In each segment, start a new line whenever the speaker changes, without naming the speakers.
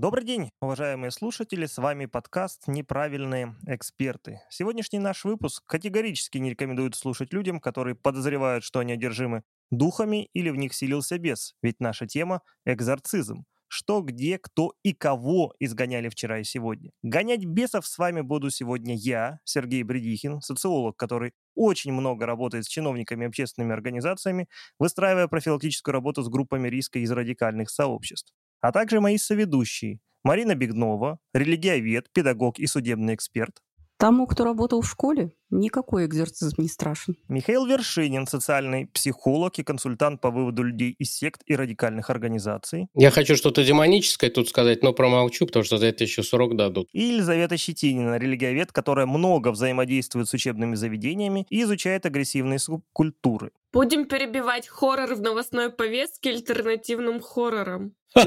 Добрый день, уважаемые слушатели, с вами подкаст «Неправильные эксперты». Сегодняшний наш выпуск категорически не рекомендует слушать людям, которые подозревают, что они одержимы духами или в них селился бес, ведь наша тема – экзорцизм. Что, где, кто и кого изгоняли вчера и сегодня. Гонять бесов с вами буду сегодня я, Сергей Бредихин, социолог, который очень много работает с чиновниками и общественными организациями, выстраивая профилактическую работу с группами риска из радикальных сообществ а также мои соведущие Марина Бегнова, религиовед, педагог и судебный эксперт.
Тому, кто работал в школе, никакой экзорцизм не страшен.
Михаил Вершинин, социальный психолог и консультант по выводу людей из сект и радикальных организаций.
Я хочу что-то демоническое тут сказать, но промолчу, потому что за это еще срок дадут.
И Елизавета Щетинина, религиовед, которая много взаимодействует с учебными заведениями и изучает агрессивные субкультуры.
Будем перебивать хоррор в новостной повестке альтернативным хоррором.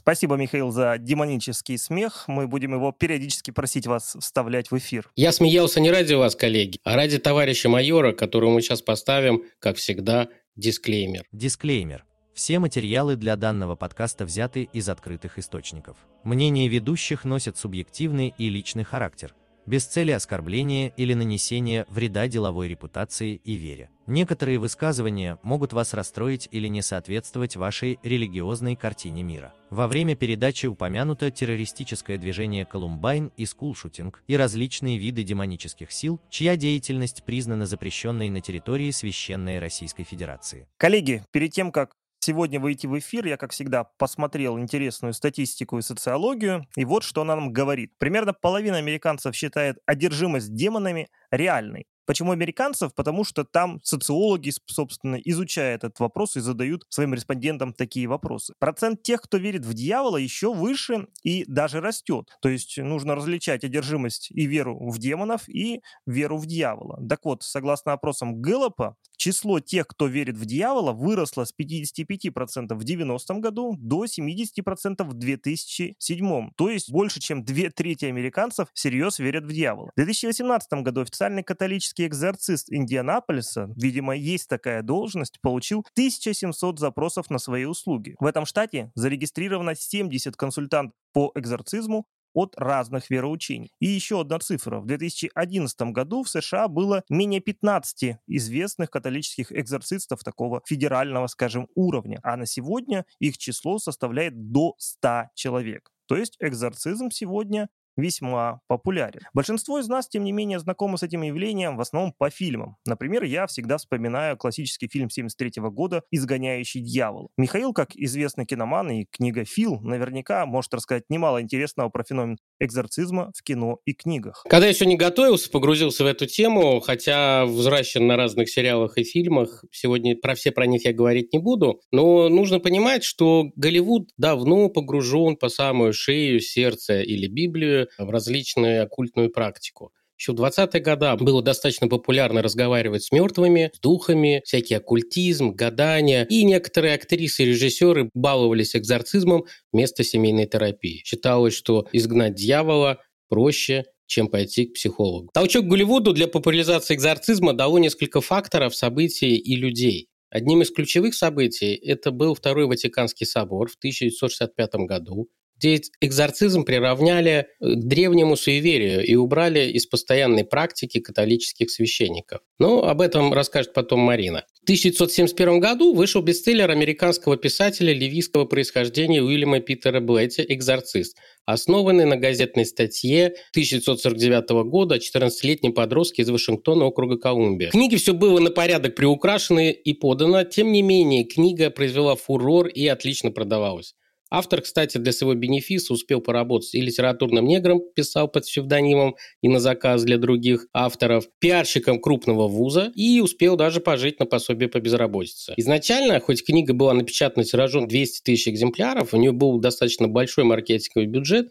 Спасибо, Михаил, за демонический смех. Мы будем его периодически просить вас вставлять в эфир.
Я смеялся не ради вас, коллеги, а ради товарища майора, которого мы сейчас поставим, как всегда, дисклеймер.
Дисклеймер. Все материалы для данного подкаста взяты из открытых источников. Мнения ведущих носят субъективный и личный характер без цели оскорбления или нанесения вреда деловой репутации и вере. Некоторые высказывания могут вас расстроить или не соответствовать вашей религиозной картине мира. Во время передачи упомянуто террористическое движение Колумбайн и скулшутинг и различные виды демонических сил, чья деятельность признана запрещенной на территории Священной Российской Федерации.
Коллеги, перед тем, как сегодня выйти в эфир, я, как всегда, посмотрел интересную статистику и социологию, и вот что она нам говорит. Примерно половина американцев считает одержимость демонами реальной. Почему американцев? Потому что там социологи, собственно, изучают этот вопрос и задают своим респондентам такие вопросы. Процент тех, кто верит в дьявола, еще выше и даже растет. То есть нужно различать одержимость и веру в демонов, и веру в дьявола. Так вот, согласно опросам Гэллопа, число тех, кто верит в дьявола, выросло с 55% в 90-м году до 70% в 2007. То есть больше, чем две трети американцев всерьез верят в дьявола. В 2018 году официальный католический Полицейский экзорцист Индианаполиса, видимо, есть такая должность, получил 1700 запросов на свои услуги. В этом штате зарегистрировано 70 консультантов по экзорцизму от разных вероучений. И еще одна цифра. В 2011 году в США было менее 15 известных католических экзорцистов такого федерального, скажем, уровня. А на сегодня их число составляет до 100 человек. То есть экзорцизм сегодня весьма популярен. Большинство из нас, тем не менее, знакомы с этим явлением в основном по фильмам. Например, я всегда вспоминаю классический фильм 73 года «Изгоняющий дьявол». Михаил, как известный киноман и книгофил, наверняка может рассказать немало интересного про феномен экзорцизма в кино и книгах.
Когда я еще не готовился, погрузился в эту тему, хотя взращен на разных сериалах и фильмах, сегодня про все про них я говорить не буду, но нужно понимать, что Голливуд давно погружен по самую шею, сердце или Библию в различную оккультную практику. Еще в 20-е годы было достаточно популярно разговаривать с мертвыми, с духами, всякий оккультизм, гадания. И некоторые актрисы и режиссеры баловались экзорцизмом вместо семейной терапии. Считалось, что изгнать дьявола проще, чем пойти к психологу. Толчок Голливуду для популяризации экзорцизма дало несколько факторов, событий и людей. Одним из ключевых событий это был Второй Ватиканский собор в 1965 году, где экзорцизм приравняли э, к древнему суеверию и убрали из постоянной практики католических священников. Но об этом расскажет потом Марина. В 1971 году вышел бестселлер американского писателя ливийского происхождения Уильяма Питера Блетти «Экзорцист», основанный на газетной статье 1949 года 14-летней подростки из Вашингтона, округа Колумбия. В книге все было на порядок приукрашено и подано, тем не менее книга произвела фурор и отлично продавалась. Автор, кстати, для своего бенефиса успел поработать и литературным негром, писал под псевдонимом и на заказ для других авторов, пиарщиком крупного вуза и успел даже пожить на пособие по безработице. Изначально, хоть книга была напечатана тиражом 200 тысяч экземпляров, у нее был достаточно большой маркетинговый бюджет,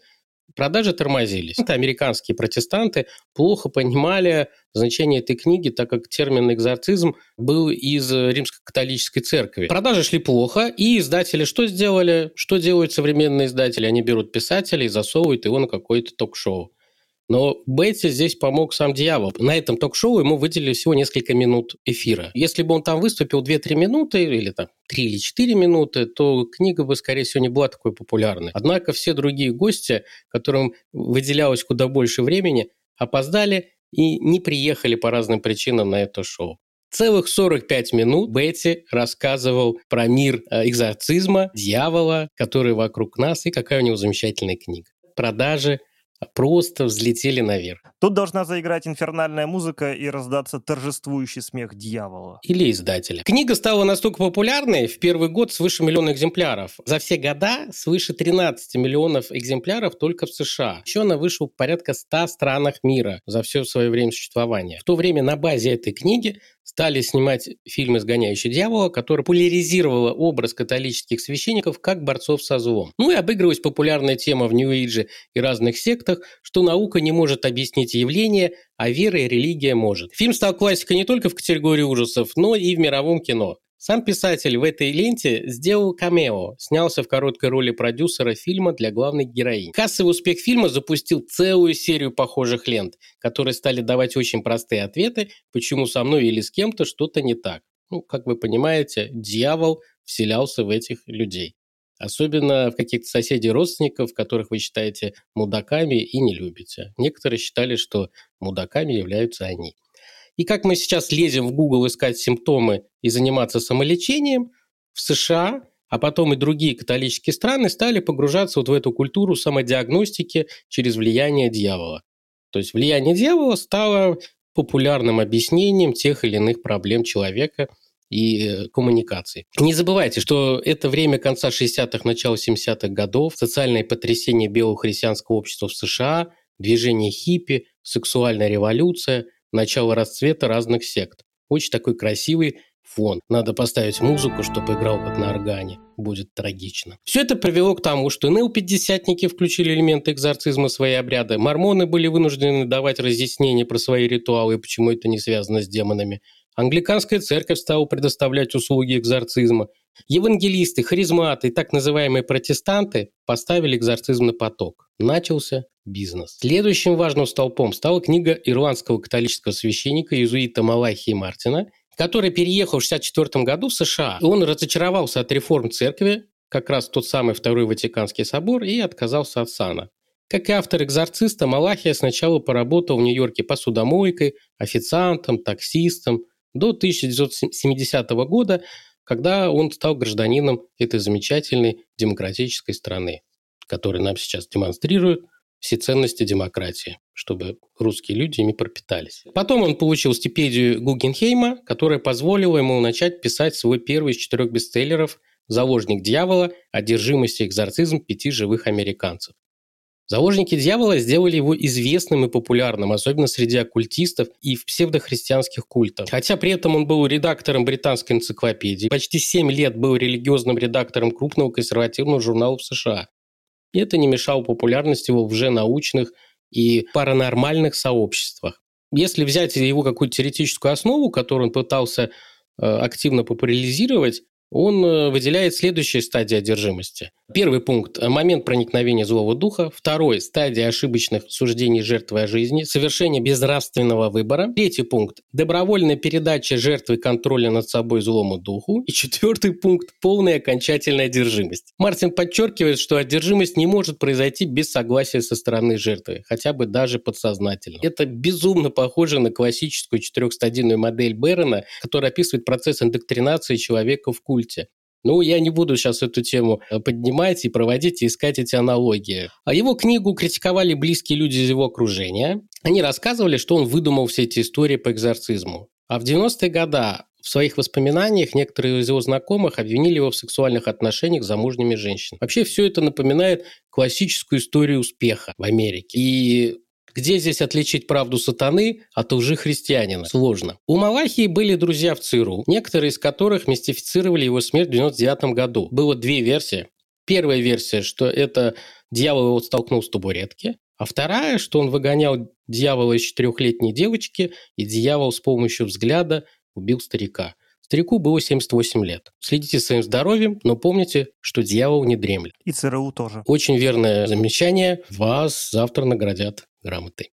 продажи тормозились. Это американские протестанты плохо понимали значение этой книги, так как термин «экзорцизм» был из римско-католической церкви. Продажи шли плохо, и издатели что сделали? Что делают современные издатели? Они берут писателя и засовывают его на какое-то ток-шоу. Но Бетти здесь помог сам дьявол. На этом ток-шоу ему выделили всего несколько минут эфира. Если бы он там выступил 2-3 минуты, или там 3 или 4 минуты, то книга бы, скорее всего, не была такой популярной. Однако все другие гости, которым выделялось куда больше времени, опоздали и не приехали по разным причинам на это шоу. Целых 45 минут Бетти рассказывал про мир э, экзорцизма, дьявола, который вокруг нас, и какая у него замечательная книга. Продажи просто взлетели наверх.
Тут должна заиграть инфернальная музыка и раздаться торжествующий смех дьявола.
Или издателя. Книга стала настолько популярной в первый год свыше миллиона экземпляров. За все года свыше 13 миллионов экземпляров только в США. Еще она вышла в порядка 100 странах мира за все свое время существования. В то время на базе этой книги стали снимать фильм «Изгоняющий дьявола», который популяризировала образ католических священников как борцов со злом. Ну и обыгрывалась популярная тема в Нью-Эйдже и разных сектах, что наука не может объяснить явление, а вера и религия может. Фильм стал классикой не только в категории ужасов, но и в мировом кино. Сам писатель в этой ленте сделал камео, снялся в короткой роли продюсера фильма для главной героини. Кассовый успех фильма запустил целую серию похожих лент, которые стали давать очень простые ответы, почему со мной или с кем-то что-то не так. Ну, как вы понимаете, дьявол вселялся в этих людей. Особенно в каких-то соседей родственников, которых вы считаете мудаками и не любите. Некоторые считали, что мудаками являются они. И как мы сейчас лезем в Google искать симптомы и заниматься самолечением, в США, а потом и другие католические страны стали погружаться вот в эту культуру самодиагностики через влияние дьявола. То есть влияние дьявола стало популярным объяснением тех или иных проблем человека и э, коммуникаций. Не забывайте, что это время конца 60-х, начала 70-х годов, социальное потрясение белого христианского общества в США, движение хиппи, сексуальная революция – начало расцвета разных сект. Очень такой красивый фон. Надо поставить музыку, чтобы играл как на органе. Будет трагично. Все это привело к тому, что НЛ-пятидесятники включили элементы экзорцизма в свои обряды. Мормоны были вынуждены давать разъяснения про свои ритуалы и почему это не связано с демонами. Англиканская церковь стала предоставлять услуги экзорцизма. Евангелисты, харизматы и так называемые протестанты поставили экзорцизм на поток. Начался бизнес. Следующим важным столпом стала книга ирландского католического священника иезуита Малахии Мартина, который переехал в 1964 году в США. Он разочаровался от реформ церкви, как раз тот самый Второй Ватиканский собор, и отказался от сана. Как и автор «Экзорциста», Малахия сначала поработал в Нью-Йорке посудомойкой, официантом, таксистом, до 1970 года, когда он стал гражданином этой замечательной демократической страны, которая нам сейчас демонстрирует все ценности демократии, чтобы русские люди ими пропитались. Потом он получил стипендию Гугенхейма, которая позволила ему начать писать свой первый из четырех бестселлеров «Заложник дьявола. Одержимость и экзорцизм пяти живых американцев». Заложники дьявола сделали его известным и популярным, особенно среди оккультистов и в псевдохристианских культах. Хотя при этом он был редактором британской энциклопедии, почти 7 лет был религиозным редактором крупного консервативного журнала в США. И это не мешало популярности его в уже научных и паранормальных сообществах. Если взять его какую-то теоретическую основу, которую он пытался э, активно популяризировать, он э, выделяет следующие стадии одержимости. Первый пункт – момент проникновения злого духа. Второй – стадия ошибочных суждений жертвы о жизни, совершение безнравственного выбора. Третий пункт – добровольная передача жертвы контроля над собой злому духу. И четвертый пункт – полная окончательная одержимость. Мартин подчеркивает, что одержимость не может произойти без согласия со стороны жертвы, хотя бы даже подсознательно. Это безумно похоже на классическую четырехстадийную модель Берона, которая описывает процесс индоктринации человека в культ культе. Ну, я не буду сейчас эту тему э, поднимать и проводить, и искать эти аналогии. А его книгу критиковали близкие люди из его окружения. Они рассказывали, что он выдумал все эти истории по экзорцизму. А в 90-е годы в своих воспоминаниях некоторые из его знакомых обвинили его в сексуальных отношениях с замужними женщинами. Вообще все это напоминает классическую историю успеха в Америке. И где здесь отличить правду сатаны от лжи христианина? Сложно. У Малахии были друзья в ЦРУ, некоторые из которых мистифицировали его смерть в 99 году. Было две версии. Первая версия, что это дьявол его столкнул с табуретки, а вторая, что он выгонял дьявола из четырехлетней девочки, и дьявол с помощью взгляда убил старика. Старику было 78 лет. Следите своим здоровьем, но помните, что дьявол не дремлет.
И ЦРУ тоже.
Очень верное замечание. Вас завтра наградят грамотой.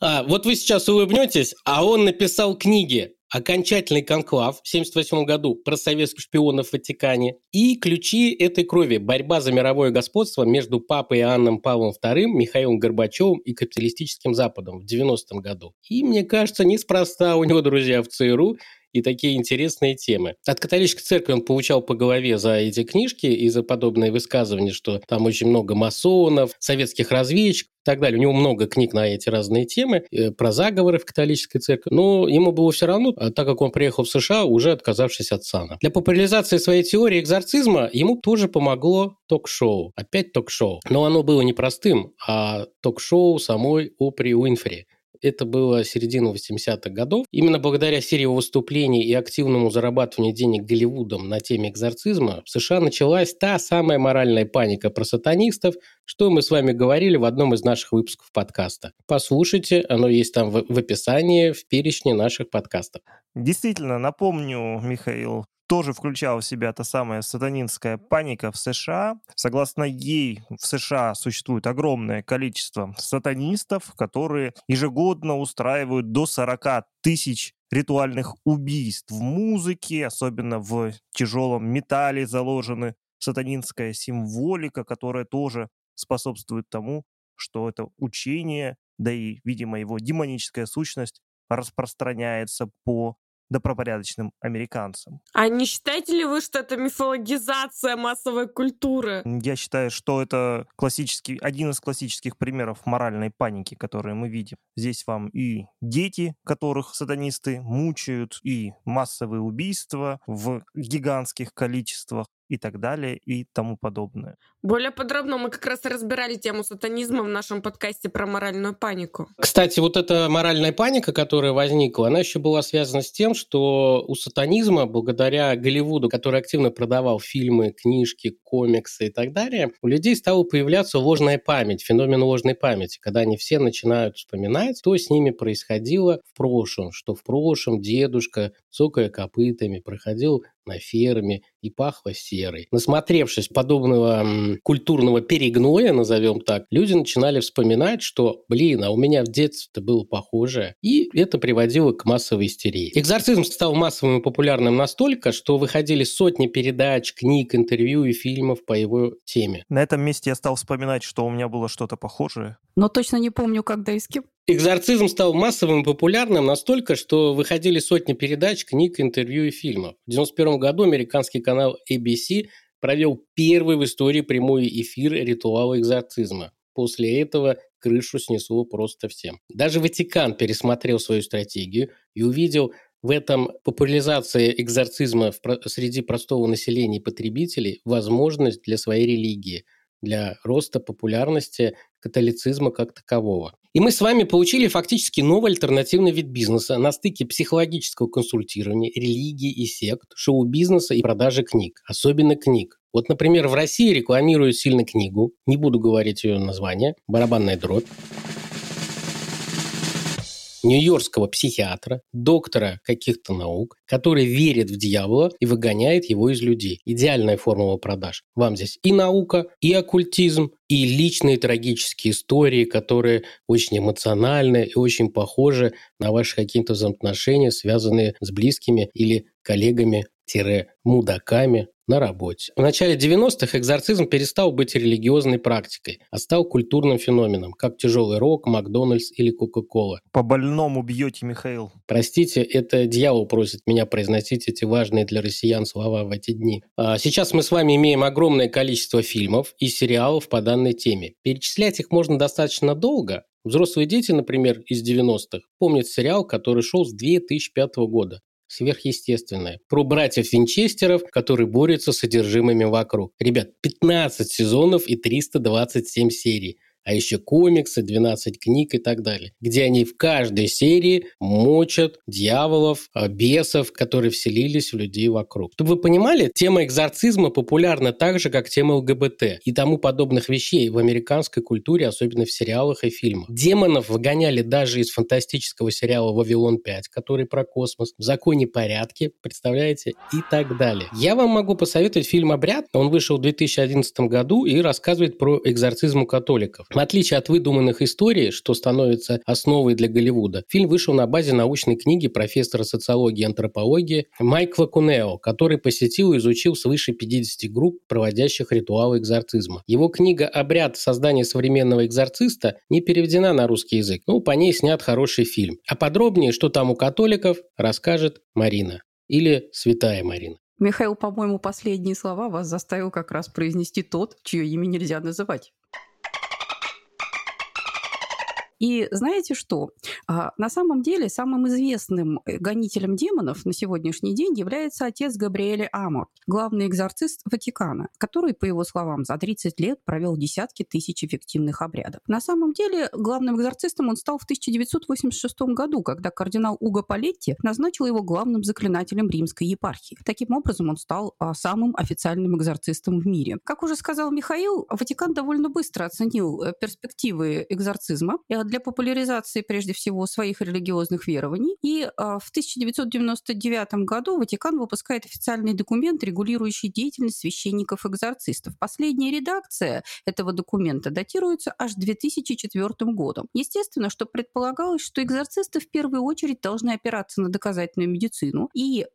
А, вот вы сейчас улыбнетесь, а он написал книги «Окончательный конклав» в 1978 году про советских шпионов в Ватикане и «Ключи этой крови. Борьба за мировое господство между папой Иоанном Павлом II, Михаилом Горбачевым и капиталистическим Западом» в 90 году. И, мне кажется, неспроста у него друзья в ЦРУ и такие интересные темы. От католической церкви он получал по голове за эти книжки и за подобные высказывания, что там очень много масонов, советских разведчиков и так далее. У него много книг на эти разные темы, э, про заговоры в католической церкви. Но ему было все равно, а так как он приехал в США, уже отказавшись от сана. Для популяризации своей теории экзорцизма ему тоже помогло ток-шоу. Опять ток-шоу. Но оно было не простым, а ток-шоу самой Опри Уинфри. Это было середина 80-х годов. Именно благодаря серии выступлений и активному зарабатыванию денег Голливудом на теме экзорцизма в США началась та самая моральная паника про сатанистов, что мы с вами говорили в одном из наших выпусков подкаста. Послушайте, оно есть там в, описании, в перечне наших подкастов.
Действительно, напомню, Михаил, тоже включала в себя та самая сатанинская паника в США. Согласно ей, в США существует огромное количество сатанистов, которые ежегодно устраивают до 40 тысяч ритуальных убийств в музыке, особенно в тяжелом металле заложены сатанинская символика, которая тоже способствует тому, что это учение, да и, видимо, его демоническая сущность распространяется по добропорядочным американцам.
А не считаете ли вы, что это мифологизация массовой культуры?
Я считаю, что это классический, один из классических примеров моральной паники, которые мы видим. Здесь вам и дети, которых сатанисты мучают, и массовые убийства в гигантских количествах, и так далее и тому подобное.
Более подробно мы как раз разбирали тему сатанизма в нашем подкасте про моральную панику.
Кстати, вот эта моральная паника, которая возникла, она еще была связана с тем, что у сатанизма, благодаря Голливуду, который активно продавал фильмы, книжки, комиксы и так далее, у людей стала появляться ложная память, феномен ложной памяти, когда они все начинают вспоминать, что с ними происходило в прошлом, что в прошлом дедушка, цокая копытами, проходил на ферме и пахло серой. Насмотревшись подобного м, культурного перегноя, назовем так, люди начинали вспоминать, что, блин, а у меня в детстве-то было похожее. И это приводило к массовой истерии. Экзорцизм стал массовым и популярным настолько, что выходили сотни передач, книг, интервью и фильмов по его теме.
На этом месте я стал вспоминать, что у меня было что-то похожее.
Но точно не помню, когда и с кем.
Экзорцизм стал массовым и популярным настолько, что выходили сотни передач, книг, интервью и фильмов. В 1991 году американский канал ABC провел первый в истории прямой эфир ритуала экзорцизма. После этого крышу снесло просто всем. Даже Ватикан пересмотрел свою стратегию и увидел в этом популяризации экзорцизма среди простого населения и потребителей возможность для своей религии, для роста популярности католицизма как такового. И мы с вами получили фактически новый альтернативный вид бизнеса на стыке психологического консультирования, религии и сект, шоу-бизнеса и продажи книг, особенно книг. Вот, например, в России рекламируют сильно книгу, не буду говорить ее название, «Барабанная дробь», нью-йоркского психиатра, доктора каких-то наук, который верит в дьявола и выгоняет его из людей. Идеальная формула продаж. Вам здесь и наука, и оккультизм, и личные трагические истории, которые очень эмоциональны и очень похожи на ваши какие-то взаимоотношения, связанные с близкими или коллегами-мудаками, на работе. В начале 90-х экзорцизм перестал быть религиозной практикой, а стал культурным феноменом, как тяжелый рок, Макдональдс или Кока-Кола.
По больному бьете, Михаил.
Простите, это дьявол просит меня произносить эти важные для россиян слова в эти дни. А сейчас мы с вами имеем огромное количество фильмов и сериалов по данной теме. Перечислять их можно достаточно долго, Взрослые дети, например, из 90-х, помнят сериал, который шел с 2005 года сверхъестественное. Про братьев Винчестеров, которые борются с содержимыми вокруг. Ребят, 15 сезонов и 327 серий а еще комиксы, 12 книг и так далее, где они в каждой серии мочат дьяволов, а, бесов, которые вселились в людей вокруг. Чтобы вы понимали, тема экзорцизма популярна так же, как тема ЛГБТ и тому подобных вещей в американской культуре, особенно в сериалах и фильмах. Демонов выгоняли даже из фантастического сериала «Вавилон 5», который про космос, в «Законе порядке», представляете, и так далее. Я вам могу посоветовать фильм «Обряд». Он вышел в 2011 году и рассказывает про экзорцизм у католиков. В отличие от выдуманных историй, что становится основой для Голливуда, фильм вышел на базе научной книги профессора социологии и антропологии Майкла Кунео, который посетил и изучил свыше 50 групп, проводящих ритуалы экзорцизма. Его книга «Обряд создания современного экзорциста» не переведена на русский язык, но по ней снят хороший фильм. А подробнее, что там у католиков, расскажет Марина. Или святая Марина.
Михаил, по-моему, последние слова вас заставил как раз произнести тот, чье имя нельзя называть. И знаете что? А, на самом деле самым известным э, гонителем демонов на сегодняшний день является отец Габриэля Амор, главный экзорцист Ватикана, который, по его словам, за 30 лет провел десятки тысяч эффективных обрядов. На самом деле главным экзорцистом он стал в 1986 году, когда кардинал Уго Палетти назначил его главным заклинателем римской епархии. Таким образом, он стал а, самым официальным экзорцистом в мире. Как уже сказал Михаил, Ватикан довольно быстро оценил э, перспективы экзорцизма для популяризации, прежде всего, своих религиозных верований. И а, в 1999 году Ватикан выпускает официальный документ, регулирующий деятельность священников-экзорцистов. Последняя редакция этого документа датируется аж 2004 годом. Естественно, что предполагалось, что экзорцисты в первую очередь должны опираться на доказательную медицину, и э,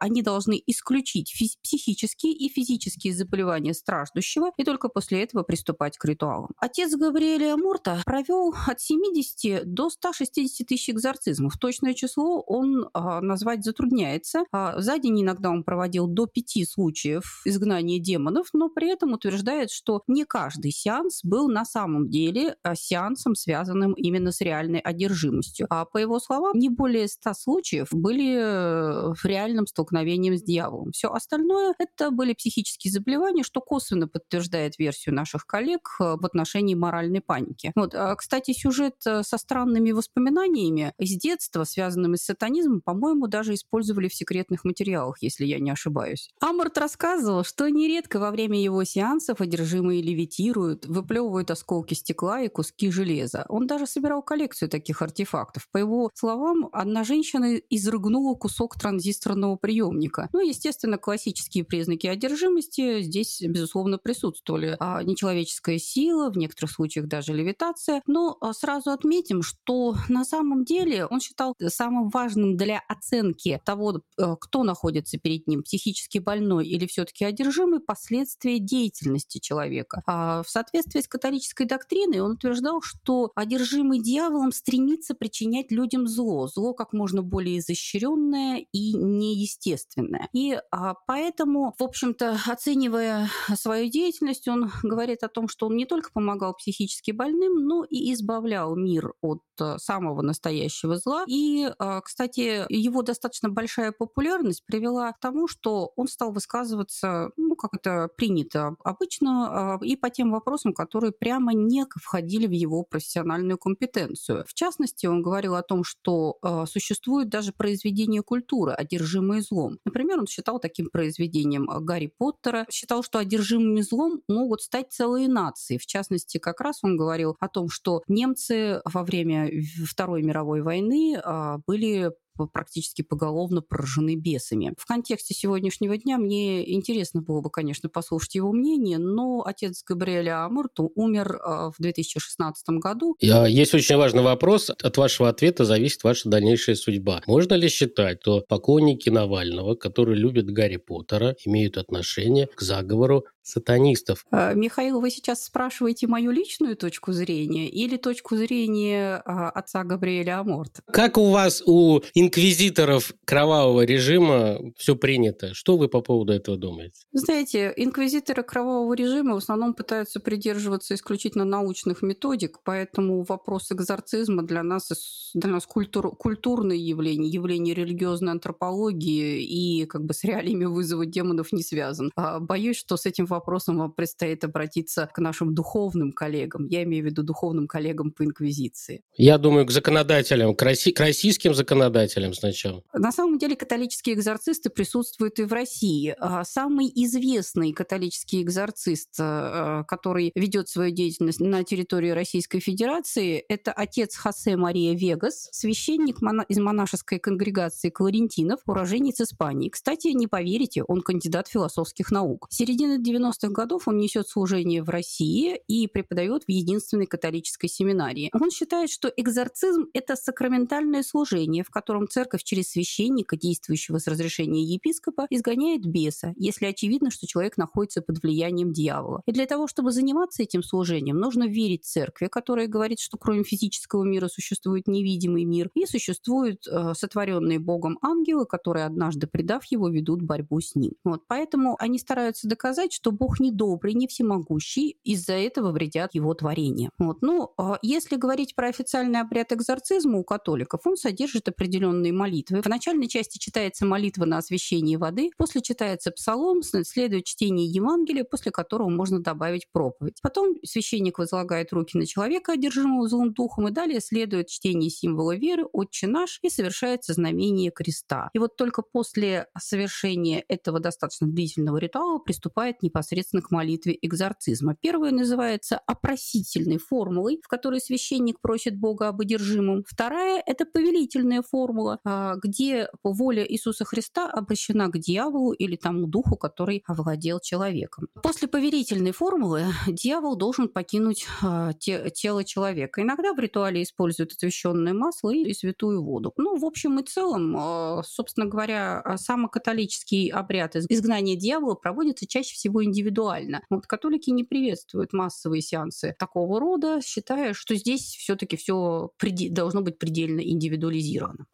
они должны исключить физ- психические и физические заболевания страждущего, и только после этого приступать к ритуалам. Отец Габриэля Мурта провел от 7 70 до 160 тысяч экзорцизмов. Точное число он а, назвать затрудняется. А, за день иногда он проводил до пяти случаев изгнания демонов, но при этом утверждает, что не каждый сеанс был на самом деле а, сеансом, связанным именно с реальной одержимостью. А по его словам, не более 100 случаев были э, в реальном столкновением с дьяволом. Все остальное это были психические заболевания, что косвенно подтверждает версию наших коллег э, в отношении моральной паники. Вот, кстати, сюжет Э, со странными воспоминаниями из детства, связанными с сатанизмом, по-моему, даже использовали в секретных материалах, если я не ошибаюсь. Аморт рассказывал, что нередко во время его сеансов одержимые левитируют, выплевывают осколки стекла и куски железа. Он даже собирал коллекцию таких артефактов. По его словам, одна женщина изрыгнула кусок транзисторного приемника. Ну, естественно, классические признаки одержимости здесь, безусловно, присутствовали. А нечеловеческая сила, в некоторых случаях даже левитация. Но а, сразу сразу отметим, что на самом деле он считал самым важным для оценки того, э, кто находится перед ним, психически больной или все-таки одержимый, последствия деятельности человека. А в соответствии с католической доктриной он утверждал, что одержимый дьяволом стремится причинять людям зло, зло как можно более изощренное и неестественное. И а, поэтому, в общем-то, оценивая свою деятельность, он говорит о том, что он не только помогал психически больным, но и избавлял мир от э, самого настоящего зла. И, а, кстати, его достаточно большая популярность привела к тому, что он стал высказываться, ну, как это принято обычно, а, и по тем вопросам, которые прямо не входили в его профессиональную компетенцию. В частности, он говорил о том, что существует даже произведение культуры, одержимые злом. Например, он считал таким произведением Гарри Поттера, считал, что одержимыми злом могут стать целые нации. В частности, как раз он говорил о том, что немцы во время Второй мировой войны а, были практически поголовно поражены бесами. В контексте сегодняшнего дня мне интересно было бы, конечно, послушать его мнение, но отец Габриэля Амурту умер а, в 2016 году.
Есть очень важный вопрос. От вашего ответа зависит ваша дальнейшая судьба. Можно ли считать, что поклонники Навального, которые любят Гарри Поттера, имеют отношение к заговору сатанистов.
Э, Михаил, вы сейчас спрашиваете мою личную точку зрения или точку зрения а, отца Габриэля Аморта?
Как у вас, у инквизиторов кровавого режима все принято? Что вы по поводу этого думаете?
Знаете, инквизиторы кровавого режима в основном пытаются придерживаться исключительно научных методик, поэтому вопрос экзорцизма для нас, для нас культур, культурное явление, явление религиозной антропологии и как бы с реалиями вызова демонов не связан. А, боюсь, что с этим вопросом вам предстоит обратиться к нашим духовным коллегам. Я имею в виду духовным коллегам по инквизиции.
Я думаю, к законодателям, к, росси- к российским законодателям сначала.
На самом деле католические экзорцисты присутствуют и в России. А Самый известный католический экзорцист, э, который ведет свою деятельность на территории Российской Федерации, это отец Хосе Мария Вегас, священник из монашеской конгрегации Кларентинов, уроженец Испании. Кстати, не поверите, он кандидат философских наук. С середины 90-х годов он несет служение в России и преподает в единственной католической семинарии. Он считает, что экзорцизм – это сакраментальное служение, в котором церковь через священника, действующего с разрешения епископа, изгоняет беса, если очевидно, что человек находится под влиянием дьявола. И для того, чтобы заниматься этим служением, нужно верить церкви, которая говорит, что кроме физического мира существует невидимый мир, и существуют э, сотворенные Богом ангелы, которые, однажды предав его, ведут борьбу с ним. Вот, поэтому они стараются доказать, что Бог не добрый, не всемогущий, из-за этого вредят его творения. Вот. Ну, а если говорить про официальный обряд экзорцизма у католиков, он содержит определенные молитвы. В начальной части читается молитва на освящение воды, после читается псалом, следует чтение Евангелия, после которого можно добавить проповедь. Потом священник возлагает руки на человека, одержимого злым духом, и далее следует чтение символа веры, отче наш, и совершается знамение креста. И вот только после совершения этого достаточно длительного ритуала приступает непосредственно к молитве экзорцизма. Первая называется опросительной формулой, в которой священник просит Бога об одержимом. Вторая – это повелительная формула, а, где воля Иисуса Христа обращена к дьяволу или тому духу, который овладел человеком. После поверительной формулы дьявол должен покинуть а, те, тело человека. Иногда в ритуале используют освященное масло и святую воду. Ну, в общем и целом, а, собственно говоря, самокатолический обряд изгнания дьявола проводится чаще всего индивидуально. Вот католики не приветствуют массовые сеансы такого рода, считая, что здесь все-таки все должно быть предельно индивидуализировано.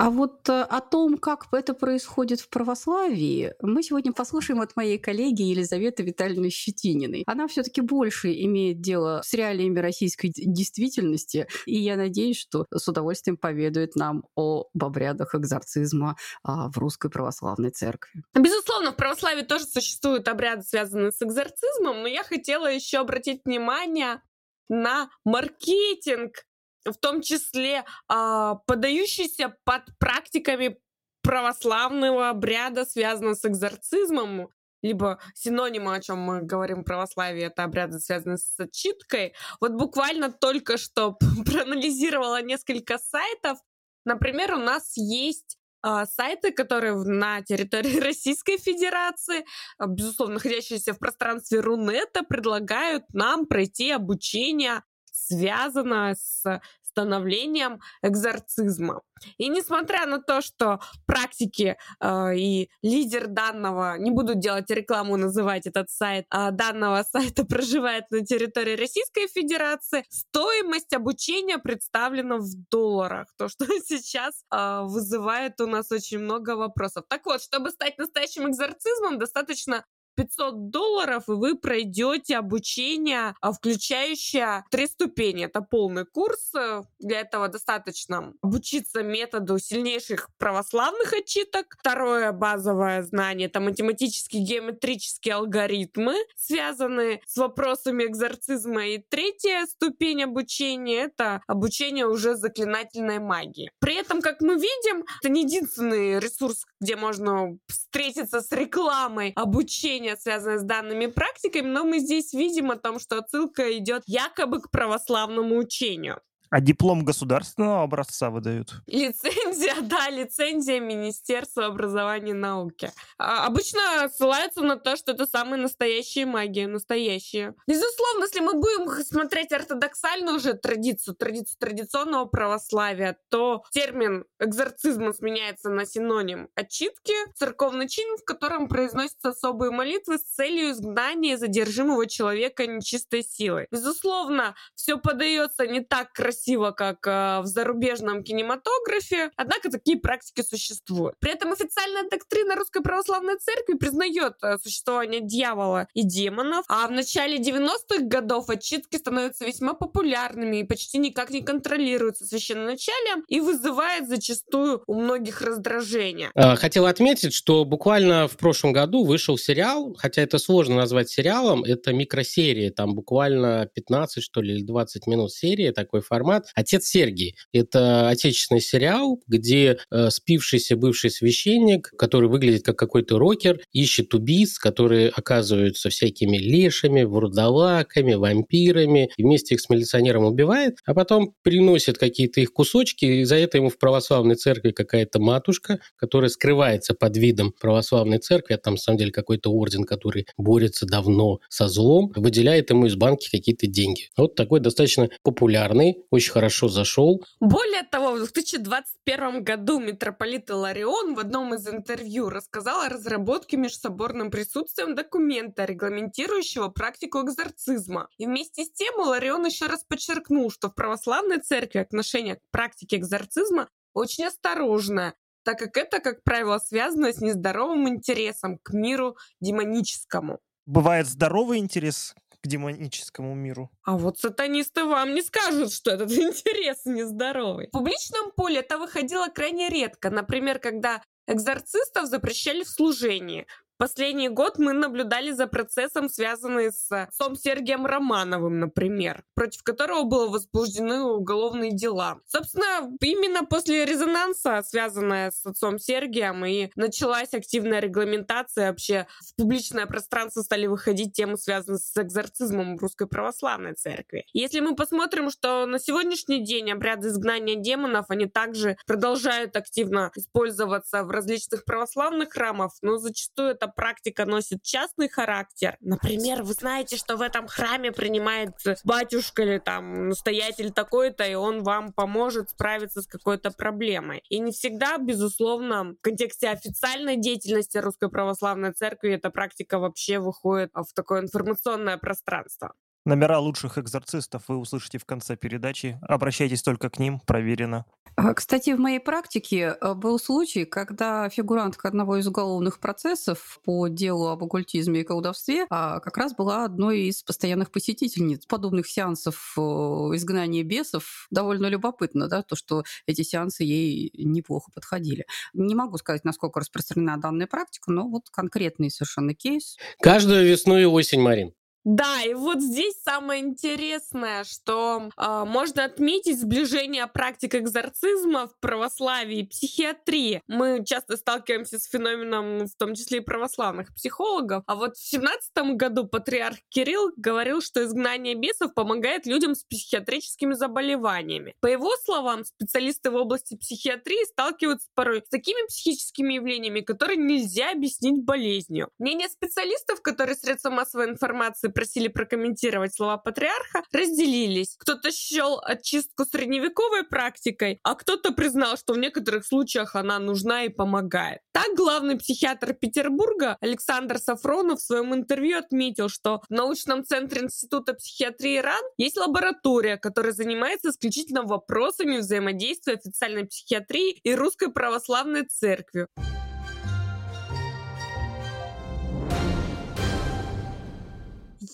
А вот э, о том, как это происходит в православии, мы сегодня послушаем от моей коллеги Елизаветы Витальевны Щетининой. Она все-таки больше имеет дело с реалиями российской действительности, и я надеюсь, что с удовольствием поведает нам об обрядах экзорцизма а, в русской православной церкви.
Безусловно, в православии тоже существуют обряды, связанные с экзорцизмом, но я хотела еще обратить внимание на маркетинг в том числе э, подающийся под практиками православного обряда, связанного с экзорцизмом, либо синонимы, о чем мы говорим в православии, это обряды, связанные с отчиткой. Вот буквально только что проанализировала несколько сайтов. Например, у нас есть э, сайты, которые на территории Российской Федерации, э, безусловно, находящиеся в пространстве Рунета, предлагают нам пройти обучение связано с становлением экзорцизма. И несмотря на то, что практики э, и лидер данного, не буду делать рекламу, называть этот сайт, э, данного сайта проживает на территории Российской Федерации, стоимость обучения представлена в долларах, то, что сейчас э, вызывает у нас очень много вопросов. Так вот, чтобы стать настоящим экзорцизмом, достаточно 500 долларов, и вы пройдете обучение, а, включающее три ступени. Это полный курс. Э, для этого достаточно обучиться методу сильнейших православных отчиток. Второе базовое знание — это математические геометрические алгоритмы, связанные с вопросами экзорцизма. И третья ступень обучения — это обучение уже заклинательной магии. При этом, как мы видим, это не единственный ресурс, где можно встретиться с рекламой обучения обсуждение, связанное с данными практиками, но мы здесь видим о том, что отсылка идет якобы к православному учению.
А диплом государственного образца выдают?
Лицензия, да, лицензия Министерства образования и науки. А, обычно ссылаются на то, что это самые настоящие магии, настоящие. Безусловно, если мы будем смотреть ортодоксальную уже традицию, традицию традиционного православия, то термин экзорцизм сменяется на синоним отчитки, церковный чин, в котором произносятся особые молитвы с целью изгнания задержимого человека нечистой силой. Безусловно, все подается не так красиво, красиво, как э, в зарубежном кинематографе, однако такие практики существуют. При этом официальная доктрина Русской Православной Церкви признает э, существование дьявола и демонов, а в начале 90-х годов отчитки становятся весьма популярными и почти никак не контролируются священноначалием и вызывает зачастую у многих раздражение.
А, хотел отметить, что буквально в прошлом году вышел сериал, хотя это сложно назвать сериалом, это микросерия, там буквально 15, что ли, или 20 минут серии, такой формат, формат «Отец Сергий». Это отечественный сериал, где э, спившийся бывший священник, который выглядит как какой-то рокер, ищет убийц, которые оказываются всякими лешами, вурдалаками, вампирами, и вместе их с милиционером убивает, а потом приносит какие-то их кусочки, и за это ему в православной церкви какая-то матушка, которая скрывается под видом православной церкви, а там, на самом деле, какой-то орден, который борется давно со злом, выделяет ему из банки какие-то деньги. Вот такой достаточно популярный, очень хорошо зашел.
Более того, в 2021 году митрополит Иларион в одном из интервью рассказал о разработке межсоборным присутствием документа, регламентирующего практику экзорцизма. И вместе с тем Иларион еще раз подчеркнул, что в православной церкви отношение к практике экзорцизма очень осторожное, так как это, как правило, связано с нездоровым интересом к миру демоническому.
Бывает здоровый интерес к демоническому миру.
А вот сатанисты вам не скажут, что этот интерес нездоровый. В публичном поле это выходило крайне редко. Например, когда экзорцистов запрещали в служении. Последний год мы наблюдали за процессом, связанным с отцом Сергием Романовым, например, против которого было возбуждены уголовные дела. Собственно, именно после резонанса, связанная с отцом Сергием, и началась активная регламентация вообще в публичное пространство стали выходить темы, связанные с экзорцизмом в Русской Православной Церкви. Если мы посмотрим, что на сегодняшний день обряды изгнания демонов, они также продолжают активно использоваться в различных православных храмах, но зачастую это практика носит частный характер. Например, вы знаете, что в этом храме принимает батюшка или там настоятель такой-то, и он вам поможет справиться с какой-то проблемой. И не всегда, безусловно, в контексте официальной деятельности Русской Православной Церкви эта практика вообще выходит в такое информационное пространство.
Номера лучших экзорцистов вы услышите в конце передачи. Обращайтесь только к ним, проверено.
А, кстати, в моей практике э, был случай, когда фигурантка одного из уголовных процессов по делу об оккультизме и колдовстве а, как раз была одной из постоянных посетительниц подобных сеансов э, изгнания бесов. Довольно любопытно, да, то, что эти сеансы ей неплохо подходили. Не могу сказать, насколько распространена данная практика, но вот конкретный совершенно кейс.
Каждую весну и осень, Марин.
Да, и вот здесь самое интересное, что э, можно отметить сближение практик экзорцизма в православии и психиатрии. Мы часто сталкиваемся с феноменом, в том числе и православных психологов. А вот в семнадцатом году патриарх Кирилл говорил, что изгнание бесов помогает людям с психиатрическими заболеваниями. По его словам, специалисты в области психиатрии сталкиваются порой с такими психическими явлениями, которые нельзя объяснить болезнью. Мнение специалистов, которые средства массовой информации просили прокомментировать слова патриарха, разделились. Кто-то счел очистку средневековой практикой, а кто-то признал, что в некоторых случаях она нужна и помогает. Так главный психиатр Петербурга Александр Сафронов в своем интервью отметил, что в научном центре Института психиатрии РАН есть лаборатория, которая занимается исключительно вопросами взаимодействия официальной психиатрии и Русской Православной Церкви.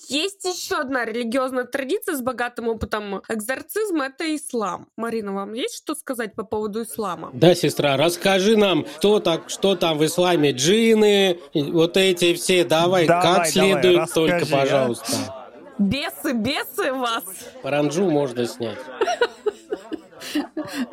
Есть еще одна религиозная традиция с богатым опытом экзорцизма – это ислам. Марина, вам есть что сказать по поводу ислама?
Да, сестра, расскажи нам, что, так, что там в исламе, джины, вот эти все, давай, давай как следует давай, только, расскажи, пожалуйста.
Бесы, бесы вас!
Паранджу можно снять.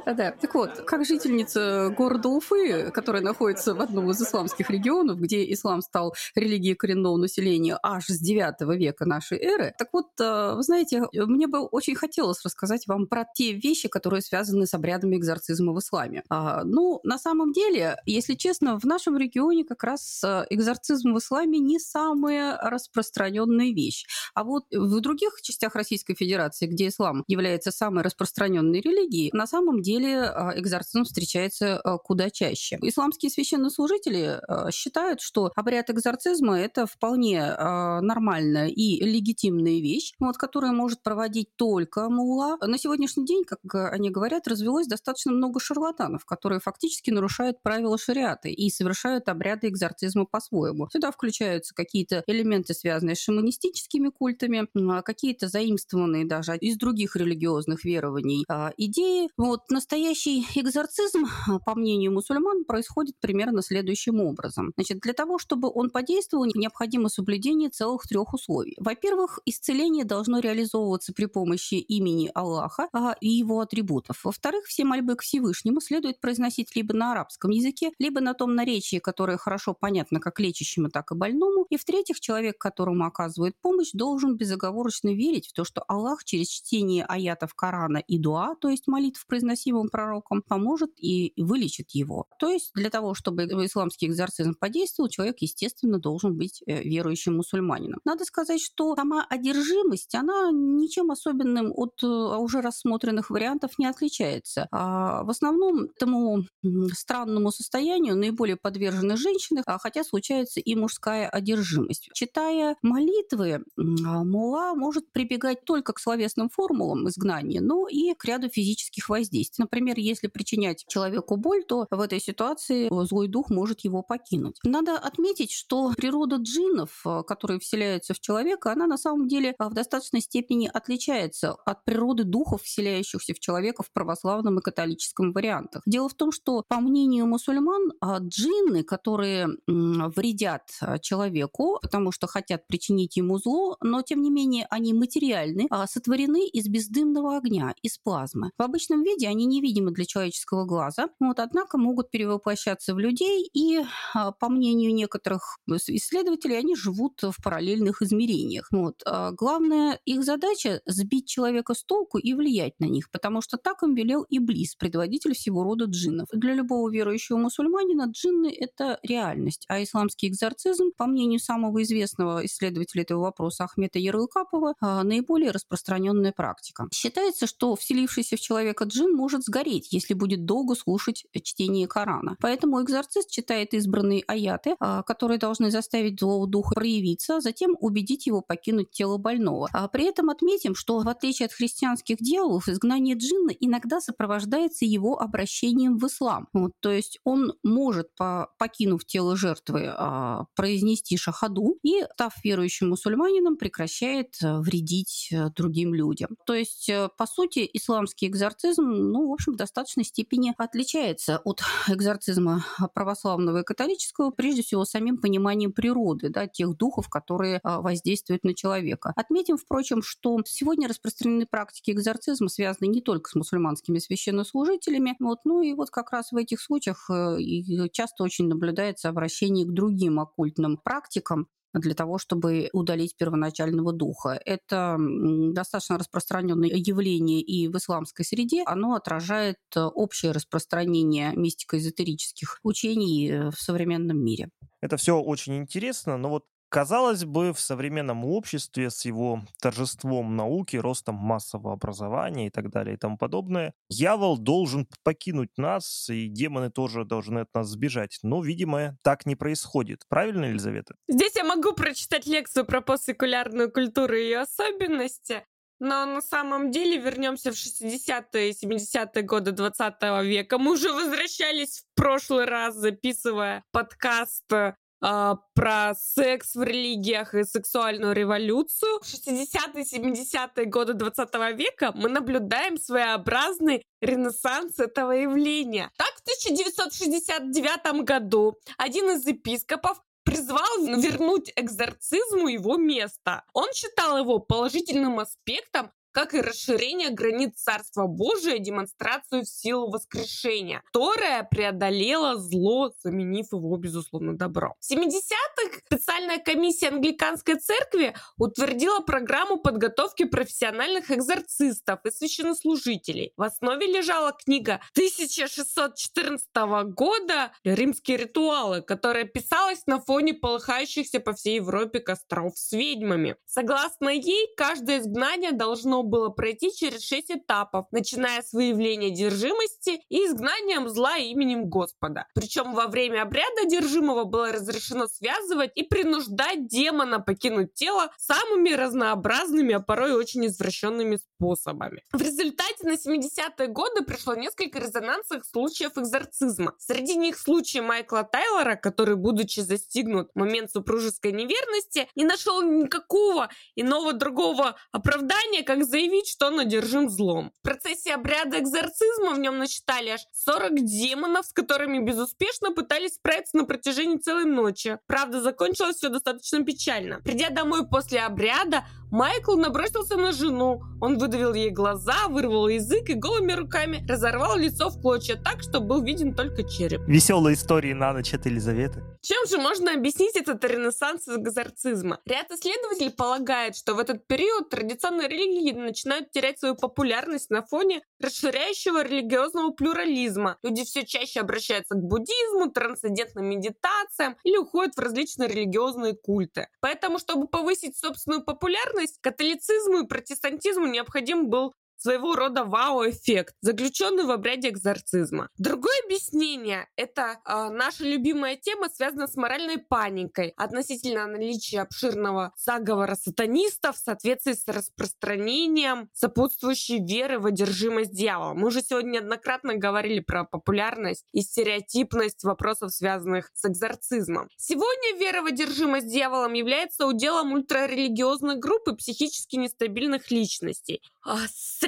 Да, так вот, как жительница города Уфы, которая находится в одном из исламских регионов, где ислам стал религией коренного населения аж с 9 века нашей эры, так вот, э, вы знаете, мне бы очень хотелось рассказать вам про те вещи, которые связаны с обрядами экзорцизма в исламе. А, ну, на самом деле, если честно, в нашем регионе как раз э, экзорцизм в исламе не самая распространенная вещь. А вот в других частях Российской Федерации, где ислам является самой распространенной религией, на самом деле а, экзорцизм встречается а, куда чаще. Исламские священнослужители а, считают, что обряд экзорцизма – это вполне нормальная и легитимная вещь, вот, которую может проводить только мулла. На сегодняшний день, как они говорят, развелось достаточно много шарлатанов, которые фактически нарушают правила шариата и совершают обряды экзорцизма по-своему. Сюда включаются какие-то элементы, связанные с шаманистическими культами, какие-то заимствованные даже из других религиозных верований идеи. Вот настоящий экзорцизм, по мнению мусульман, происходит примерно следующим образом. Значит, для того, чтобы он подействовал, необходимо соблюдение целых трех условий. Во-первых, исцеление должно реализовываться при помощи имени Аллаха а, и его атрибутов. Во-вторых, все мольбы к Всевышнему следует произносить либо на арабском языке, либо на том наречии, которое хорошо понятно как лечащему, так и больному. И в-третьих, человек, которому оказывает помощь, должен безоговорочно верить в то, что Аллах через чтение аятов Корана и дуа, то есть молитв, произносимым пророком, поможет и вылечит его. То есть для того, чтобы исламский экзорцизм подействовал, человек, естественно, должен быть э, верующим мусульманином. Надо сказать, что сама одержимость, она ничем особенным от э, уже рассмотренных вариантов не отличается. А в основном этому странному состоянию наиболее подвержены женщины, а хотя случается и мужская одержимость. Читая молитвы, а, мула может прибегать только к словесным формулам изгнания, но и к ряду физических воздействий. Например, если причинять человеку боль, то в этой ситуации злой дух может его покинуть. Надо отметить, что природа джиннов, а, которые вселяются в человека, она на самом деле а, в достаточной степени отличается от природы духов, вселяющихся в человека в православном и католическом вариантах. Дело в том, что, по мнению мусульман, джинны, которые вредят человеку, потому что хотят причинить ему зло, но тем не менее они материальны, сотворены из бездымного огня, из плазмы. В обычном виде они невидимы для человеческого глаза, вот, однако могут перевоплощаться в людей, и, а, по мнению некоторых исследователей, они живут в параллельных измерениях. Вот. А главная их задача – сбить человека с толку и влиять на них, потому что так им велел Иблис, предводитель всего рода джиннов. Для любого верующего мусульманина джинны – это реальность, а исламский экзорцизм, по мнению самого известного исследователя этого вопроса Ахмета Ярлыкапова, а, наиболее распространенная практика. Считается, что вселившийся в человека джин может сгореть, если будет долго слушать чтение Корана. Поэтому экзорцист читает избранные аяты, а, которые должны заставить злого духа проявиться, а затем убедить его покинуть тело больного. А при этом отметим, что в отличие от христианских дьяволов, изгнание джинна иногда сопровождается его обращением в ислам. Вот, то есть он может, по, покинув тело жертвы, а, произнести шахаду и, став верующим мусульманином, прекращает вредить другим людям. То есть, по сути, исламский экзорцизм, ну, в общем, в достаточной степени отличается от экзорцизма православного и католического, прежде всего, самим пониманием природы, да, тех духов, которые а, воздействуют на человека. Отметим, впрочем, что сегодня распространены практики экзорцизма, связанные не только с мусульманскими священнослужителями, вот, ну и вот как раз в этих случаях э, часто очень наблюдается обращение к другим оккультным практикам, для того, чтобы удалить первоначального духа. Это достаточно распространенное явление и в исламской среде. Оно отражает э, общее распространение мистико-эзотерических учений э, в современном мире.
Это все очень интересно, но вот Казалось бы, в современном обществе с его торжеством науки, ростом массового образования и так далее и тому подобное, дьявол должен покинуть нас, и демоны тоже должны от нас сбежать. Но, видимо, так не происходит. Правильно, Елизавета?
Здесь я могу прочитать лекцию про постсекулярную культуру и ее особенности, но на самом деле вернемся в 60-е и 70-е годы 20 века. Мы уже возвращались в прошлый раз, записывая подкаст э, про секс в религиях и сексуальную революцию. В 60-е, 70-е годы 20 века мы наблюдаем своеобразный ренессанс этого явления. Так, в 1969 году один из епископов призвал вернуть экзорцизму его место. Он считал его положительным аспектом как и расширение границ Царства Божия, демонстрацию в силу воскрешения, которая преодолела зло, заменив его, безусловно, добро. В 70-х специальная комиссия англиканской церкви утвердила программу подготовки профессиональных экзорцистов и священнослужителей. В основе лежала книга 1614 года «Римские ритуалы», которая писалась на фоне полыхающихся по всей Европе костров с ведьмами. Согласно ей, каждое изгнание должно было пройти через шесть этапов, начиная с выявления одержимости и изгнанием зла именем Господа. Причем во время обряда одержимого было разрешено связывать и принуждать демона покинуть тело самыми разнообразными, а порой очень извращенными способами. В результате на 70-е годы пришло несколько резонансных случаев экзорцизма. Среди них случай Майкла Тайлора, который, будучи застигнут в момент супружеской неверности, не нашел никакого иного другого оправдания, как заявить, что он одержим злом. В процессе обряда экзорцизма в нем насчитали аж 40 демонов, с которыми безуспешно пытались справиться на протяжении целой ночи. Правда, закончилось все достаточно печально. Придя домой после обряда, Майкл набросился на жену. Он выдавил ей глаза, вырвал язык и голыми руками разорвал лицо в клочья так, что был виден только череп.
Веселые истории на ночь от Елизаветы.
Чем же можно объяснить этот ренессанс экзорцизма? Ряд исследователей полагает, что в этот период традиционные религии начинают терять свою популярность на фоне расширяющего религиозного плюрализма. Люди все чаще обращаются к буддизму, трансцендентным медитациям или уходят в различные религиозные культы. Поэтому, чтобы повысить собственную популярность, католицизму и протестантизму необходим был своего рода вау-эффект, заключенный в обряде экзорцизма. Другое объяснение – это э, наша любимая тема, связана с моральной паникой относительно наличия обширного заговора сатанистов в соответствии с распространением сопутствующей веры в одержимость дьявола. Мы уже сегодня неоднократно говорили про популярность и стереотипность вопросов, связанных с экзорцизмом. Сегодня вера в одержимость дьяволом является уделом ультрарелигиозной группы психически нестабильных личностей. А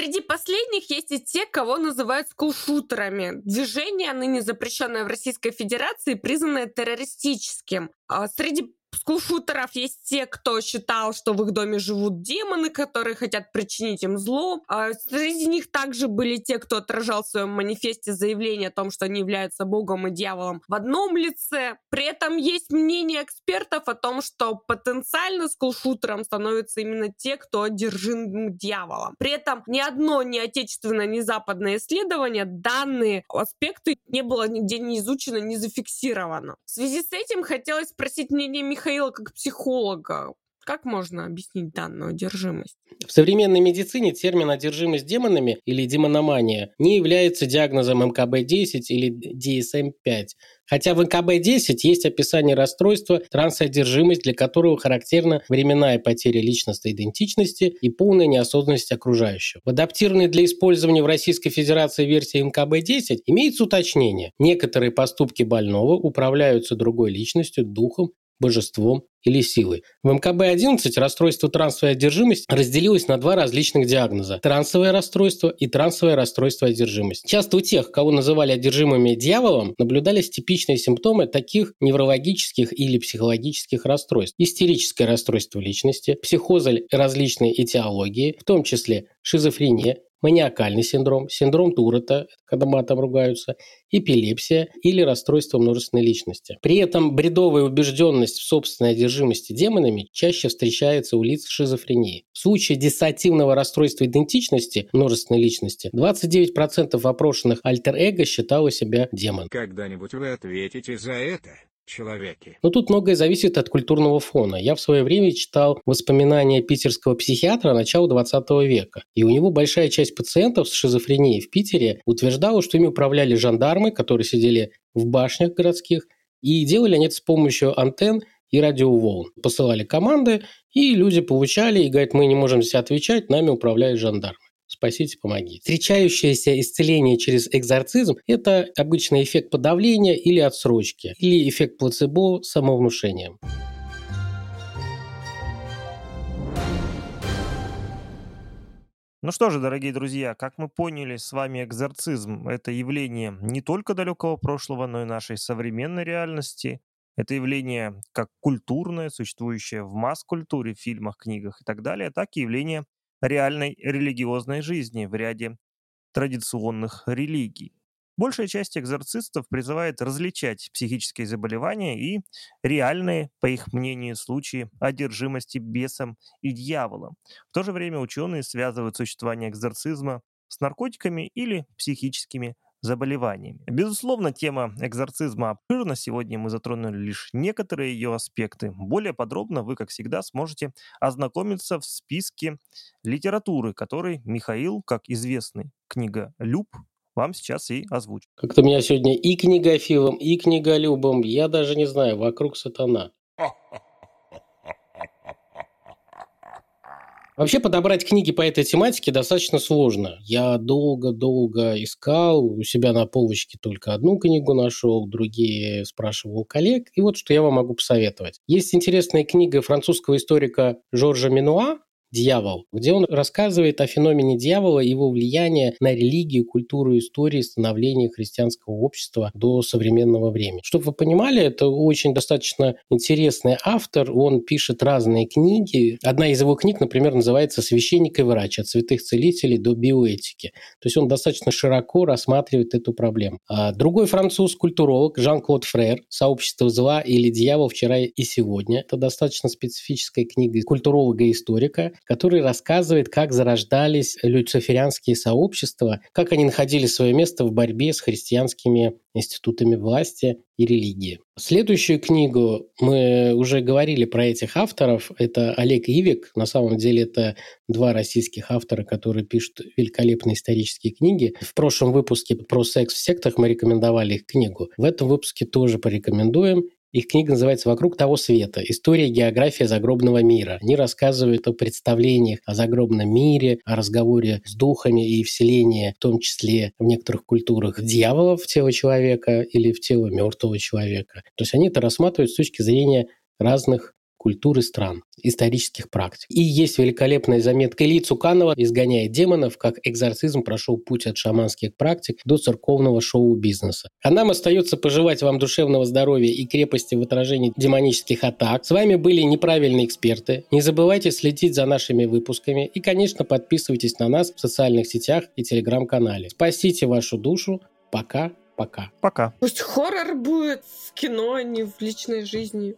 среди последних есть и те, кого называют скулшутерами. Движение, ныне запрещенное в Российской Федерации, признанное террористическим. А среди скулшутеров есть те, кто считал, что в их доме живут демоны, которые хотят причинить им зло. А среди них также были те, кто отражал в своем манифесте заявление о том, что они являются богом и дьяволом в одном лице. При этом есть мнение экспертов о том, что потенциально скулшутером становятся именно те, кто одержим дьяволом. При этом ни одно ни отечественное, ни западное исследование данные аспекты не было нигде не изучено, не зафиксировано. В связи с этим хотелось спросить мнение Михаила Михаила как психолога. Как можно объяснить данную одержимость?
В современной медицине термин «одержимость демонами» или демономания не является диагнозом МКБ-10 или DSM-5, хотя в МКБ-10 есть описание расстройства трансодержимость, для которого характерна временная потеря личностной идентичности и полная неосознанность окружающего. В адаптированной для использования в Российской Федерации версии МКБ-10 имеется уточнение. Некоторые поступки больного управляются другой личностью, духом божеством или силой. В МКБ-11 расстройство трансовой одержимости разделилось на два различных диагноза – трансовое расстройство и трансовое расстройство одержимости. Часто у тех, кого называли одержимыми дьяволом, наблюдались типичные симптомы таких неврологических или психологических расстройств. Истерическое расстройство личности, психозы различные этиологии, в том числе шизофрения, маниакальный синдром, синдром Туретта, когда матом ругаются, эпилепсия или расстройство множественной личности. При этом бредовая убежденность в собственной одержимости демонами чаще встречается у лиц с шизофренией. В случае диссоциативного расстройства идентичности множественной личности 29% опрошенных альтер-эго считало себя демоном.
Когда-нибудь вы ответите за это? Человеке.
Но тут многое зависит от культурного фона. Я в свое время читал воспоминания питерского психиатра начала 20 века. И у него большая часть пациентов с шизофренией в Питере утверждала, что ими управляли жандармы, которые сидели в башнях городских, и делали они это с помощью антенн и радиоволн. Посылали команды, и люди получали, и говорят, мы не можем здесь отвечать, нами управляет жандарм. Спасите, помогите. Встречающееся исцеление через экзорцизм – это обычный эффект подавления или отсрочки, или эффект плацебо самовнушением.
Ну что же, дорогие друзья, как мы поняли, с вами экзорцизм – это явление не только далекого прошлого, но и нашей современной реальности. Это явление как культурное, существующее в масс-культуре, фильмах, книгах и так далее, так и явление реальной религиозной жизни в ряде традиционных религий. Большая часть экзорцистов призывает различать психические заболевания и реальные, по их мнению, случаи одержимости бесом и дьяволом. В то же время ученые связывают существование экзорцизма с наркотиками или психическими заболеваниями. Безусловно, тема экзорцизма обширна. Сегодня мы затронули лишь некоторые ее аспекты. Более подробно вы, как всегда, сможете ознакомиться в списке литературы, который Михаил, как известный книга Люб, вам сейчас и озвучу.
Как-то меня сегодня и книгофилом, и книголюбом, я даже не знаю, вокруг сатана. Вообще подобрать книги по этой тематике достаточно сложно. Я долго-долго искал, у себя на полочке только одну книгу нашел, другие спрашивал коллег. И вот что я вам могу посоветовать. Есть интересная книга французского историка Жоржа Минуа «Дьявол», где он рассказывает о феномене дьявола его влиянии на религию, культуру, историю становления христианского общества до современного времени. Чтобы вы понимали, это очень достаточно интересный автор, он пишет разные книги. Одна из его книг, например, называется «Священник и врач. От святых целителей до биоэтики». То есть он достаточно широко рассматривает эту проблему. А другой француз, культуролог Жан-Клод Фрер «Сообщество зла или дьявол вчера и сегодня». Это достаточно специфическая книга культуролога и историка, который рассказывает, как зарождались люциферианские сообщества, как они находили свое место в борьбе с христианскими институтами власти и религии. Следующую книгу мы уже говорили про этих авторов. Это Олег Ивик. На самом деле это два российских автора, которые пишут великолепные исторические книги. В прошлом выпуске про секс в сектах мы рекомендовали их книгу. В этом выпуске тоже порекомендуем. Их книга называется «Вокруг того света. История и география загробного мира». Они рассказывают о представлениях о загробном мире, о разговоре с духами и вселении, в том числе в некоторых культурах, дьявола в тело человека или в тело мертвого человека. То есть они это рассматривают с точки зрения разных культуры стран, исторических практик. И есть великолепная заметка Ильи Цуканова «Изгоняет демонов, как экзорцизм прошел путь от шаманских практик до церковного шоу-бизнеса». А нам остается пожелать вам душевного здоровья и крепости в отражении демонических атак. С вами были неправильные эксперты. Не забывайте следить за нашими выпусками и, конечно, подписывайтесь на нас в социальных сетях и телеграм-канале. Спасите вашу душу. Пока. Пока.
Пока.
Пусть хоррор будет в кино, а не в личной жизни.